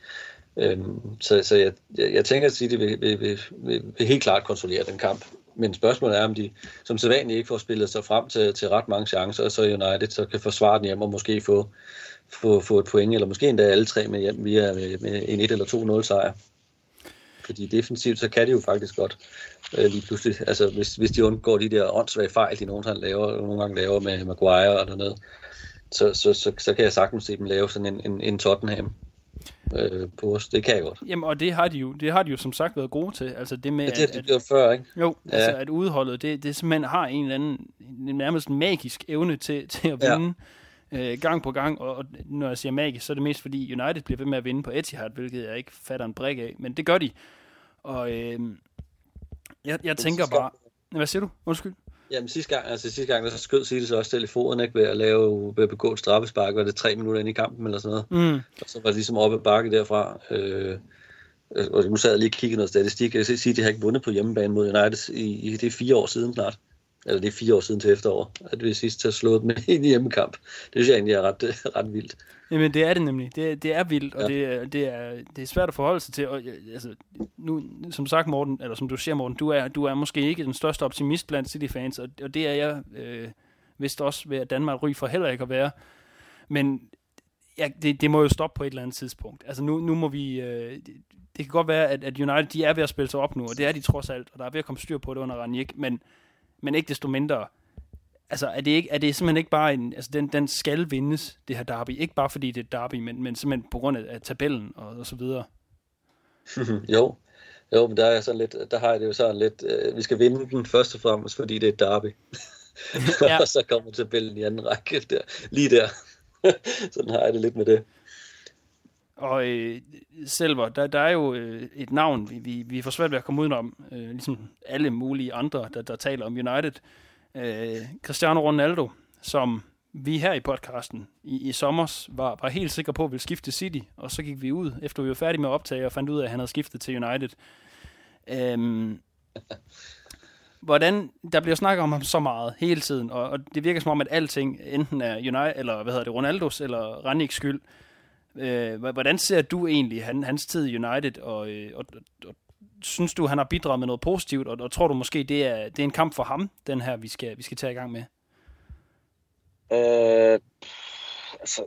Speaker 3: Øhm, så så jeg, jeg, jeg tænker, at City vil, vil, vil, vil, vil helt klart kontrollere den kamp. Men spørgsmålet er, om de som sædvanligt ikke får spillet sig frem til, til ret mange chancer, og så United så kan forsvare den hjem og måske få, få, få et point, eller måske endda alle tre med hjem via med, med en 1 eller 2-0 sejr. Fordi defensivt, så kan de jo faktisk godt øh, lige pludselig, altså hvis, hvis de undgår de der åndssvage fejl, de nogle gange laver, nogle gange laver med Maguire og noget, så, så, så, så kan jeg sagtens se dem lave sådan en, en, en Tottenham øh, på os. Det kan jeg godt.
Speaker 2: Jamen, og det har de jo, det har de jo som sagt været gode til. Altså det med,
Speaker 3: ja, det har de at, gjort før, ikke?
Speaker 2: Jo, ja. altså at udholdet, det, det simpelthen har en eller anden, en nærmest magisk evne til, til at vinde ja. øh, gang på gang. Og, og når jeg siger magisk, så er det mest fordi United bliver ved med at vinde på Etihad, hvilket jeg ikke fatter en brik af. Men det gør de. Og øh, jeg, jeg tænker bare... Hvad siger du? Undskyld.
Speaker 3: Jamen sidste gang, altså sidste gang, der så skød så også selv i foden, ikke, ved at lave, ved at begå et straffespark, var det tre minutter ind i kampen eller sådan noget. Mm. Og så var det ligesom oppe bakke derfra. Øh, og nu sad jeg lige og kiggede noget statistik. Jeg kan sige, at de har ikke vundet på hjemmebane mod United i, i det er fire år siden snart. Eller det er fire år siden til efterår, at vi sidst har slået dem i en hjemmekamp. Det synes jeg egentlig er ret, ret vildt.
Speaker 2: Jamen det er det nemlig. Det, det er vildt, og ja. det, det, er, det er svært at forholde sig til. Og, altså, nu, som sagt Morten, eller som du siger Morten, du er, du er måske ikke den største optimist blandt City-fans, og, og det er jeg øh, vist også ved, at Danmark ryger for heller ikke at være. Men ja, det, det må jo stoppe på et eller andet tidspunkt. Altså nu, nu må vi... Øh, det, det kan godt være, at, at United de er ved at spille sig op nu, og det er de trods alt, og der er ved at komme styr på det under Ranjik, men, men ikke desto mindre, altså er det, ikke, er det simpelthen ikke bare en, altså den, den skal vindes, det her derby, ikke bare fordi det er derby, men, men simpelthen på grund af, tabellen og, og så videre.
Speaker 3: jo, jo, men der er sådan lidt, der har jeg det jo sådan lidt, øh, vi skal vinde den først og fremmest, fordi det er et derby. ja. og så kommer tabellen i anden række der, lige der. sådan har jeg det lidt med det.
Speaker 2: Og øh, Selver, der, der er jo øh, et navn, vi, vi, vi får svært ved at komme udenom, øh, ligesom alle mulige andre, der, der taler om United øh, Cristiano Ronaldo, som vi her i podcasten i, i sommer var, var helt sikre på, at ville skifte City, og så gik vi ud, efter vi var færdige med at optage, og fandt ud af, at han havde skiftet til United. Øhm, hvordan, der bliver snakket om ham så meget hele tiden, og, og det virker som om, at alting enten er United, eller hvad hedder det, Ronaldos eller Ranniks skyld. Øh, hvordan ser du egentlig han, hans tid i United, og, øh, og, og synes du, han har bidraget med noget positivt, og, og tror du måske, det er, det er en kamp for ham, den her, vi skal, vi skal tage i gang med?
Speaker 4: Øh, altså,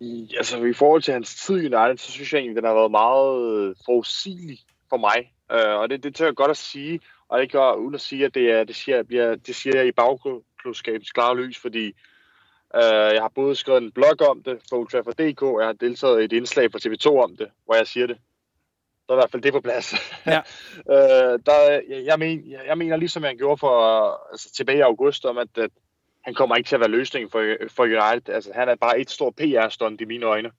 Speaker 4: i, altså, i forhold til hans tid i United, så synes jeg egentlig, den har været meget forudsigelig for mig. Øh, og det, det tør jeg godt at sige, og ikke gør uden at sige, at det, er, det, siger, bliver, det siger jeg i bagklodskabens klare lys, fordi øh, jeg har både skrevet en blog om det på Ultrafor.dk, og jeg har deltaget i et indslag på TV2 om det, hvor jeg siger det så er i hvert fald det på plads. Ja. øh, der, jeg, men, jeg, jeg mener ligesom jeg gjorde for altså, tilbage i august, om at, at han kommer ikke til at være løsningen for, for United. Altså, han er bare et stort PR-stunt i mine øjne.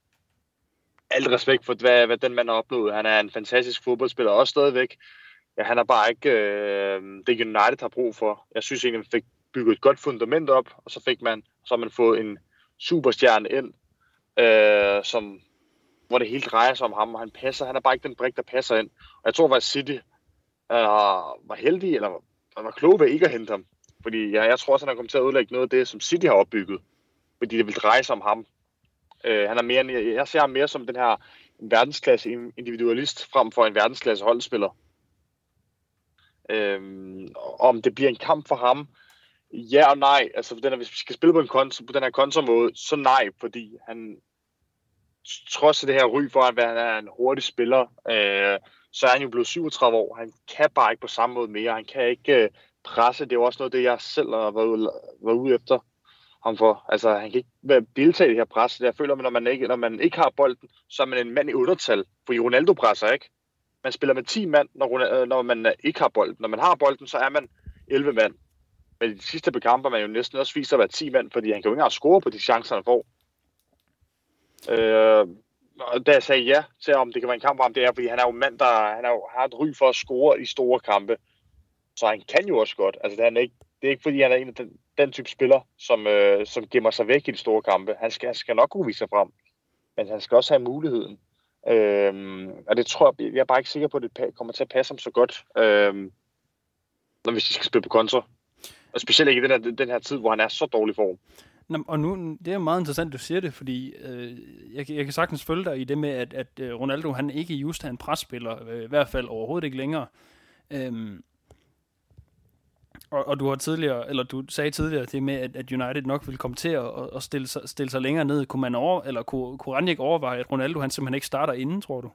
Speaker 4: Alt respekt for, hvad, hvad den mand har opnået. Han er en fantastisk fodboldspiller, også stadigvæk. Ja, han er bare ikke øh, det, United har brug for. Jeg synes egentlig, man fik bygget et godt fundament op, og så fik man, så man fået en superstjerne ind, øh, som hvor det hele drejer sig om ham, og han passer. Han er bare ikke den brik, der passer ind. Og jeg tror faktisk, City øh, var heldig, eller var kloge ved ikke at hente ham. Fordi jeg, jeg tror også, han er kommet til at udlægge noget af det, som City har opbygget. Fordi det vil dreje sig om ham. Øh, han er mere, jeg ser ham mere som den her verdensklasse individualist, frem for en verdensklasse holdspiller. Øh, om det bliver en kamp for ham, ja og nej. Altså, den her, hvis vi skal spille på, en konto, på den her kontramåde, så nej, fordi han, trods det her ry for, at han er en hurtig spiller, øh, så er han jo blevet 37 år. Han kan bare ikke på samme måde mere. Han kan ikke øh, presse. Det er jo også noget det, jeg selv har været ude, været ude efter ham for. Altså, han kan ikke deltage i det her pres. Jeg føler, at når man ikke, når man ikke har bolden, så er man en mand i undertal. For Ronaldo presser ikke. Man spiller med 10 mand, når, øh, når man øh, ikke har bolden. Når man har bolden, så er man 11 mand. Men i de sidste bekamper man jo næsten også viser at være 10 mand, fordi han kan jo ikke engang score på de chancer, han får. Øh, og da jeg sagde ja til, om det kan være en kamp for ham, det er, fordi han er jo en mand, der han er jo, har et ry for at score i store kampe. Så han kan jo også godt. Altså, det, er, ikke, det er ikke, fordi han er en af den, den type spiller, som, øh, som gemmer sig væk i de store kampe. Han skal, han skal nok kunne vise sig frem. Men han skal også have muligheden. Øhm, og det tror jeg, jeg er bare ikke sikker på, at det kommer til at passe ham så godt, øhm, når hvis de skal spille på kontra. Og specielt ikke i den her, den her tid, hvor han er så dårlig form.
Speaker 2: Nå, og nu, det er meget interessant, du siger det, fordi øh, jeg, jeg kan sagtens følge dig i det med, at, at øh, Ronaldo han ikke just er en presspiller, øh, i hvert fald overhovedet ikke længere. Øhm, og, og du har tidligere, eller du sagde tidligere det med, at, at United nok vil komme til at, at stille, sig, stille sig længere ned. Kunne man over, eller kunne, kunne Ranjik overveje, at Ronaldo han simpelthen ikke starter inden, tror du?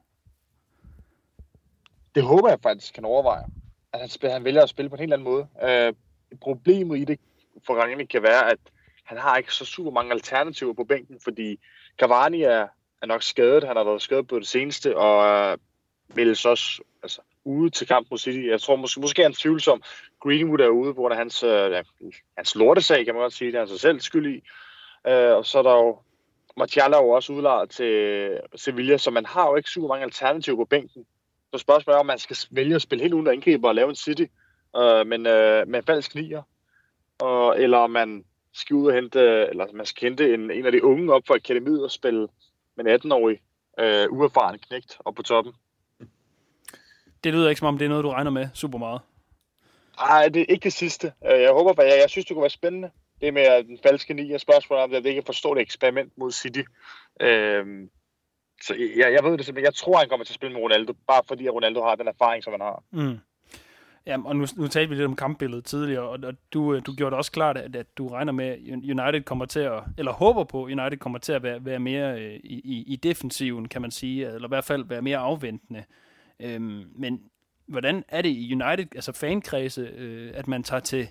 Speaker 4: Det håber jeg faktisk kan overveje. At han, han vælger at spille på en helt anden måde. Øh, problemet i det for Ranjik kan være, at han har ikke så super mange alternativer på bænken, fordi Cavani er, er nok skadet. Han har været skadet på det seneste, og vil meldes også altså, ude til kamp mod City. Jeg tror måske, måske er han tvivlsom. Greenwood er ude på grund af hans, øh, hans lortesag, kan man godt sige. Det er han sig selv skyld i. Øh, og så er der jo Martial er jo også udlejet til Sevilla, så man har jo ikke super mange alternativer på bænken. Så spørgsmålet er, om man skal vælge at spille helt uden angriber og lave en City, uh, men uh, med falsk nier. Uh, eller man skal ud og hente, eller man skal hente en, en af de unge op for akademiet og spille med en 18-årig øh, uerfaren knægt op på toppen.
Speaker 2: Det lyder ikke som om, det er noget, du regner med super meget.
Speaker 4: Nej, det er ikke det sidste. Øh, jeg håber, jeg, jeg synes, det kunne være spændende. Det med den falske ni og spørgsmålet om, at det ikke forstår det eksperiment mod City. Øhm, så jeg, jeg ved det simpelthen. Jeg tror, han kommer til at spille med Ronaldo, bare fordi Ronaldo har den erfaring, som han har.
Speaker 2: Mm. Ja, og nu, nu talte vi lidt om kampbilledet tidligere, og, og du, øh, du gjorde det også klart, at, at du regner med, at United kommer til at, eller håber på, at United kommer til at være, være mere øh, i, i defensiven, kan man sige, eller i hvert fald være mere afventende. Øhm, men hvordan er det i United, altså fankredse, øh, at man tager til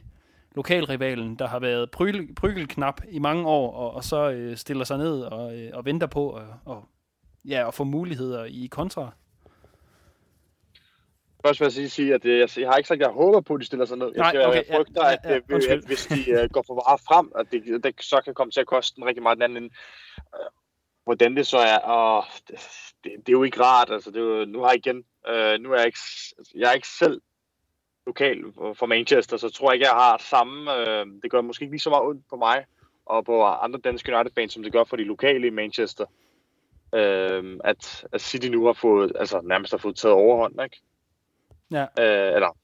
Speaker 2: lokalrivalen, der har været pryl, prygelknap i mange år, og, og så øh, stiller sig ned og, øh, og venter på at og, ja, og få muligheder i kontra?
Speaker 4: Først vil jeg sige, sige at øh, jeg, jeg har ikke sagt, at jeg håber på, at de stiller sig ned.
Speaker 2: Nej, okay,
Speaker 4: jeg frygter, ja, ja, ja, at, at, hvis de uh, går for meget frem, at det, det så kan komme til at koste den rigtig meget den anden. Uh, hvordan det så er, og det, det, det, er jo ikke rart. Altså, det er jo, nu har jeg igen, uh, nu er jeg ikke, jeg er ikke selv lokal for Manchester, så tror jeg ikke, jeg har samme, uh, det gør måske ikke lige så meget ondt på mig, og på andre danske United-fans, som det gør for de lokale i Manchester. Uh, at, at City nu har fået, altså nærmest har fået taget overhånd, ikke?
Speaker 2: Ja.
Speaker 4: Øh, eller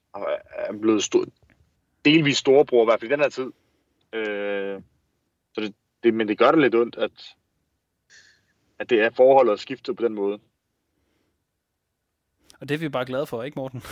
Speaker 4: er blevet stor, delvis storebror, i hvert fald i den her tid. Øh, så det, det, men det gør det lidt ondt, at, at det er forholdet at skifte på den måde.
Speaker 2: Og det er vi bare glade for, ikke Morten?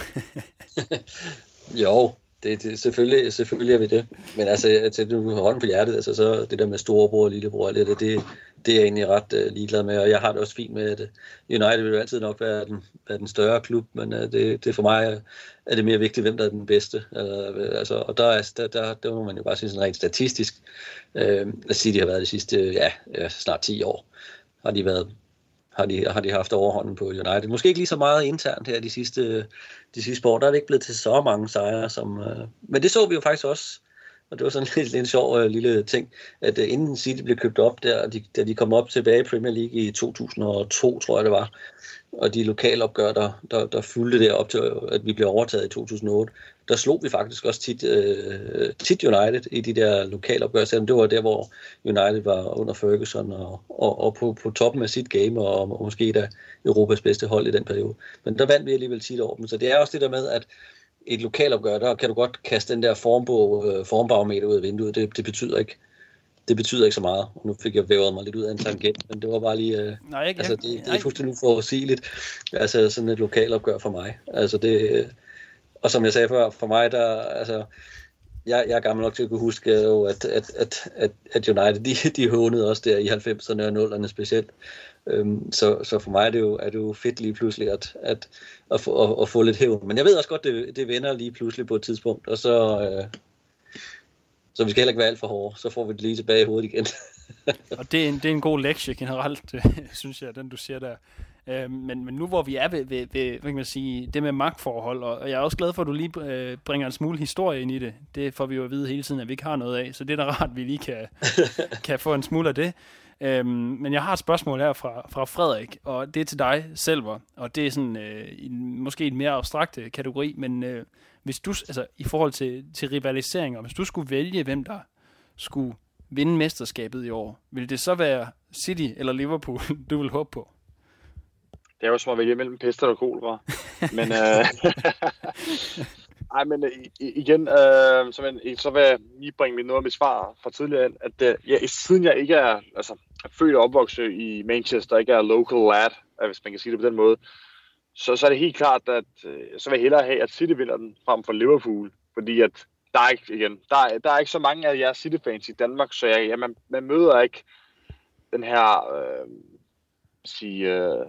Speaker 3: jo, det, det, selvfølgelig, selvfølgelig er vi det. Men altså, til du har hånden på hjertet, altså, så det der med storebror og lillebror, det, det, det det er jeg egentlig ret uh, ligeglad med, og jeg har det også fint med, at øh, United vil jo altid nok være den, være den større klub, men uh, det, det for mig er det mere vigtigt, hvem der er den bedste. Uh, altså, og der, er, der, der, der må man jo bare sige sådan rent statistisk, uh, at sige, de har været de sidste ja, snart 10 år, har de været har de, har de haft overhånden på United. Måske ikke lige så meget internt her de sidste, de sidste år. Der er det ikke blevet til så mange sejre. Som, uh, men det så vi jo faktisk også. Og det var sådan lidt, lidt en sjov øh, lille ting, at øh, inden City blev købt op, der, de, da de kom op tilbage i Premier League i 2002, tror jeg det var, og de lokale opgør, der, der, der fulgte det op til, at vi blev overtaget i 2008, der slog vi faktisk også tit, øh, tit United i de der lokale opgør, selvom det var der, hvor United var under Ferguson og, og, og på, på toppen af sit game, og, og måske da Europas bedste hold i den periode. Men der vandt vi alligevel tit over dem, så det er også det der med, at et lokalopgør, der kan du godt kaste den der formbog, øh, formbarometer ud af vinduet. Det, det betyder ikke det betyder ikke så meget. Og nu fik jeg vævet mig lidt ud af en tangent, men det var bare lige... Øh,
Speaker 2: Nej, ikke,
Speaker 3: altså, det, det er fuldstændig uforudsigeligt. Altså, sådan et lokalopgør for mig. Altså, det... Og som jeg sagde før, for mig, der... Altså, jeg, jeg er gammel nok til at kunne huske, øh, jo, at, at, at, at, at United, de, de hånede også der i 90'erne og 0'erne specielt. Øhm, så, så for mig er det, jo, er det jo fedt lige pludselig at, at, at, få, at, at få lidt hævn. Men jeg ved også godt, det, det vender lige pludselig på et tidspunkt, og så, øh, så vi skal heller ikke være alt for hårde. Så får vi det lige tilbage i hovedet igen.
Speaker 2: og det er, en, det er en god lektie generelt, synes jeg, den du siger der. Øh, men, men nu hvor vi er ved, ved, ved hvad kan man sige, det med magtforhold, og jeg er også glad for, at du lige øh, bringer en smule historie ind i det. Det får vi jo at vide hele tiden, at vi ikke har noget af, så det er da rart, at vi lige kan, kan få en smule af det. Øhm, men jeg har et spørgsmål her fra, fra Frederik, og det er til dig selv, og det er sådan øh, en, måske en mere abstrakt kategori, men øh, hvis du, altså i forhold til, til rivaliseringer, hvis du skulle vælge, hvem der skulle vinde mesterskabet i år, ville det så være City eller Liverpool, du vil håbe på?
Speaker 4: Det er jo som at vælge mellem pester og kolera. men, øh, ej, men øh, igen, øh, så, men, så vil jeg lige bringe mit noget af mit svar fra tidligere at øh, ja, siden jeg ikke er, altså, er født og opvokset i Manchester, ikke er local lad, hvis man kan sige det på den måde, så, så er det helt klart, at øh, så vil jeg hellere have, at City vinder den frem for Liverpool, fordi at der er ikke, igen, der, der er ikke så mange af jer City-fans i Danmark, så jeg, ja, man, man møder ikke den her, øh, sige, øh,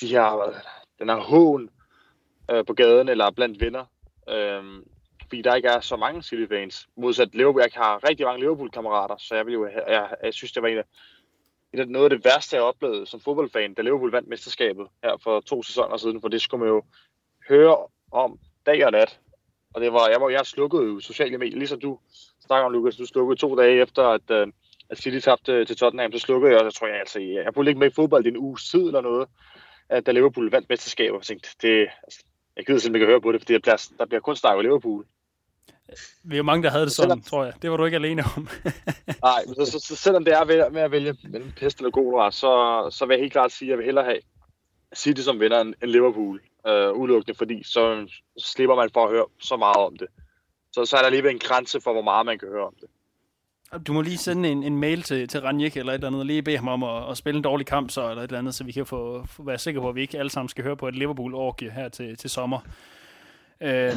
Speaker 4: de her, den her hån øh, på gaden eller blandt venner. Øh, fordi der ikke er så mange City-fans. Modsat Liverpool, jeg har rigtig mange Liverpool-kammerater, så jeg, vil jo, jeg, jeg, jeg synes, det var en af, et af noget af det værste, jeg oplevede som fodboldfan, da Liverpool vandt mesterskabet her for to sæsoner siden, for det skulle man jo høre om dag og nat. Og det var, jeg, var, jeg slukkede jo sociale medier, ligesom du snakker om, Lukas, du slukkede to dage efter, at, øh, at City tabte til Tottenham, så slukkede jeg, og så tror jeg altså, jeg, jeg burde ikke med i fodbold i en uge tid eller noget, at da Liverpool vandt mesterskabet, og tænkte, det, altså, jeg gider simpelthen ikke høre på det, fordi der bliver, der bliver kun snakket Liverpool.
Speaker 2: Vi er jo mange, der havde det sådan, selvom, tror jeg. Det var du ikke alene om.
Speaker 4: nej, så, så, så, selvom det er med at vælge mellem pest eller kolera, så, så vil jeg helt klart sige, at jeg vil hellere have City som vinder end Liverpool. Øh, udelukkende, fordi så slipper man for at høre så meget om det. Så, så er der alligevel en grænse for, hvor meget man kan høre om det.
Speaker 2: Du må lige sende en, en mail til, til Ranjik eller et eller andet, og lige bede ham om at, at spille en dårlig kamp, så, eller et eller andet, så vi kan få, få være sikre på, at vi ikke alle sammen skal høre på et Liverpool-orgie her til, til sommer. Øhm,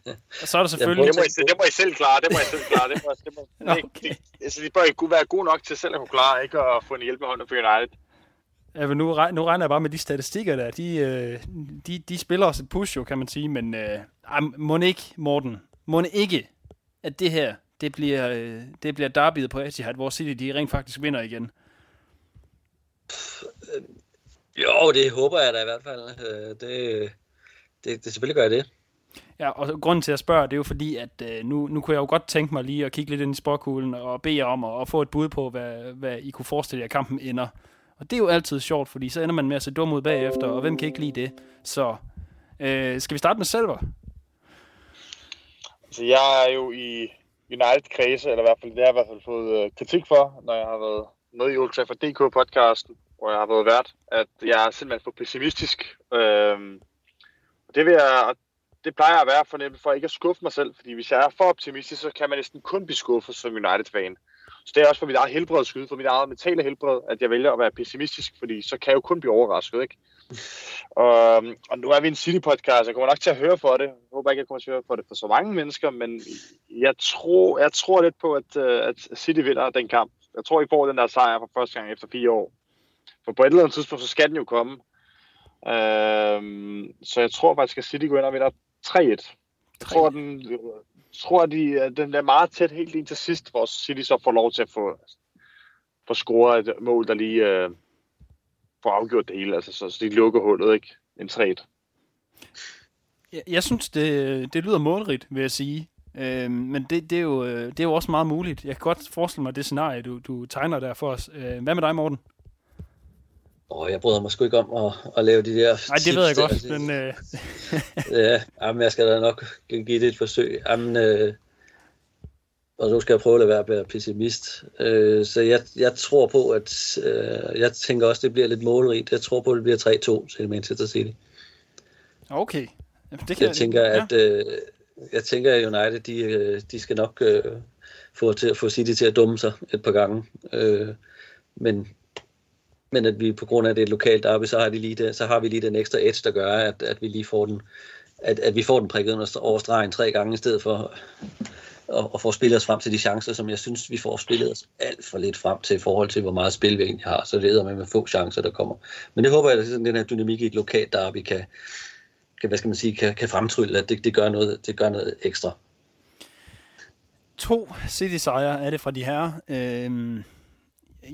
Speaker 2: så er der selvfølgelig...
Speaker 4: Det må, I, det må I selv klare, det må I selv klare. Det må, det må, okay. det, det, altså, de bør ikke være gode nok til selv at kunne klare, ikke at få en hjælp med hånden for United.
Speaker 2: Ja, men nu, nu regner jeg bare med de statistikker der. De, øh, de, de spiller os et push jo, kan man sige, men øh, må ikke, Morten, må ikke, at det her, det bliver, øh, det bliver derbyet på Etihad, hvor City de rent faktisk vinder igen.
Speaker 3: Jo, det håber jeg da i hvert fald. Øh, det, det, det selvfølgelig gør det.
Speaker 2: Ja, og grunden til at spørge, det er jo fordi, at øh, nu, nu kunne jeg jo godt tænke mig lige at kigge lidt ind i sporkuglen og bede jer om at, at få et bud på, hvad, hvad I kunne forestille jer, at kampen ender. Og det er jo altid sjovt, fordi så ender man med at se dum ud bagefter, og hvem kan ikke lide det? Så øh, skal vi starte med Selver?
Speaker 4: Altså, jeg er jo i United-kredse, eller i hvert fald, det har jeg i hvert fald fået øh, kritik for, når jeg har været med i Old Trafford DK-podcasten, hvor jeg har været vært, at jeg er simpelthen for pessimistisk. Øh, det, vil jeg, det plejer at være for nemt for ikke at skuffe mig selv, fordi hvis jeg er for optimistisk, så kan man næsten kun blive skuffet som United-fan. Så det er også for mit eget helbred skyde, for mit eget mentale helbred, at jeg vælger at være pessimistisk, fordi så kan jeg jo kun blive overrasket, ikke? Og, og nu er vi en City-podcast, jeg kommer nok til at høre for det. Jeg håber ikke, jeg kommer til at høre for det for så mange mennesker, men jeg tror, jeg tror lidt på, at, øh, at City vinder den kamp. Jeg tror, I får den der sejr for første gang efter fire år. For på et eller andet tidspunkt, så skal den jo komme. Øhm, så jeg tror faktisk, at City går ind og vinder 3-1. Jeg tror, den, tror, at de, den er meget tæt helt ind til sidst, hvor City så får lov til at få, få scoret et mål, der lige øh, får afgjort det hele. Altså, så, så de lukker hullet, ikke? En 3
Speaker 2: jeg, jeg synes, det, det lyder målrigt, vil jeg sige. Øh, men det, det, er jo, øh, det er jo også meget muligt. Jeg kan godt forestille mig det scenarie, du, du tegner der for os. Øh, hvad med dig, Morten?
Speaker 3: Åh, jeg bryder mig sgu ikke om at, at lave de der
Speaker 2: Nej, det ved jeg godt, der. men... Øh...
Speaker 3: ja, jamen, jeg skal da nok give det et forsøg. Jamen, øh, og nu skal jeg prøve at lade være at være pessimist. Øh, så jeg, jeg tror på, at... Øh, jeg tænker også, det bliver lidt målrigt. Jeg tror på, at det bliver 3-2 til Manchester City.
Speaker 2: Okay.
Speaker 3: Jamen, det kan jeg, jeg tænker, ja. at... Øh, jeg tænker, at United de, øh, de skal nok øh, få, til, få City til at dumme sig et par gange. Øh, men, men at vi på grund af det lokalt derby, så har, de lige det, så har vi lige den ekstra edge, der gør, at, at vi lige får den, at, at vi får den prikket over stregen tre gange, i stedet for at, at få spillet os frem til de chancer, som jeg synes, vi får spillet os alt for lidt frem til i forhold til, hvor meget spil vi egentlig har. Så det er med, med få chancer, der kommer. Men det håber jeg, at sådan den her dynamik i et lokalt derby kan, kan, hvad skal man sige, kan, kan fremtrylle, at det, det, gør noget, det gør noget ekstra.
Speaker 2: To City-sejre er det fra de her. Øhm,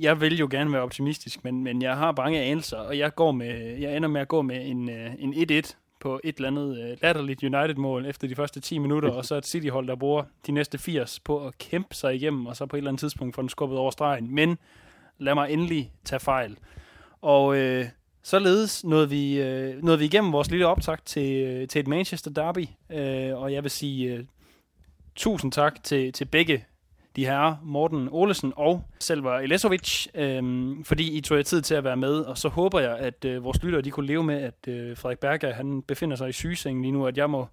Speaker 2: jeg vil jo gerne være optimistisk, men, men jeg har bange anelser, og jeg, går med, jeg ender med at gå med en, øh, en 1-1 på et eller andet øh, latterligt United-mål efter de første 10 minutter, og så et City-hold, der bruger de næste 80 på at kæmpe sig igennem, og så på et eller andet tidspunkt får den skubbet over stregen. Men lad mig endelig tage fejl. Og øh, således nåede vi, øh, nåede vi igennem vores lille optakt til, øh, til et Manchester Derby, øh, og jeg vil sige øh, tusind tak til, til begge de her Morten Olesen og Selva Elesovic, øhm, fordi I tog jer tid til at være med, og så håber jeg, at øh, vores lyttere de kunne leve med, at øh, Frederik Berger han befinder sig i sygesengen lige nu, at jeg må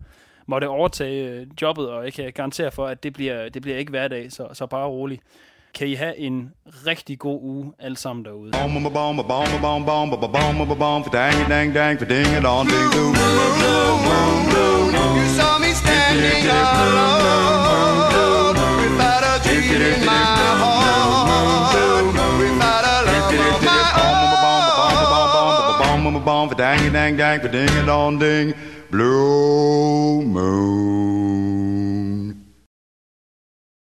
Speaker 2: måtte overtage øh, jobbet, og jeg kan garantere for, at det bliver, det bliver ikke hverdag, så, så bare roligt. Kan I have en rigtig god uge alle sammen derude. You saw me standing alone in my heart. Dang dang dang ding dong ding blue moon.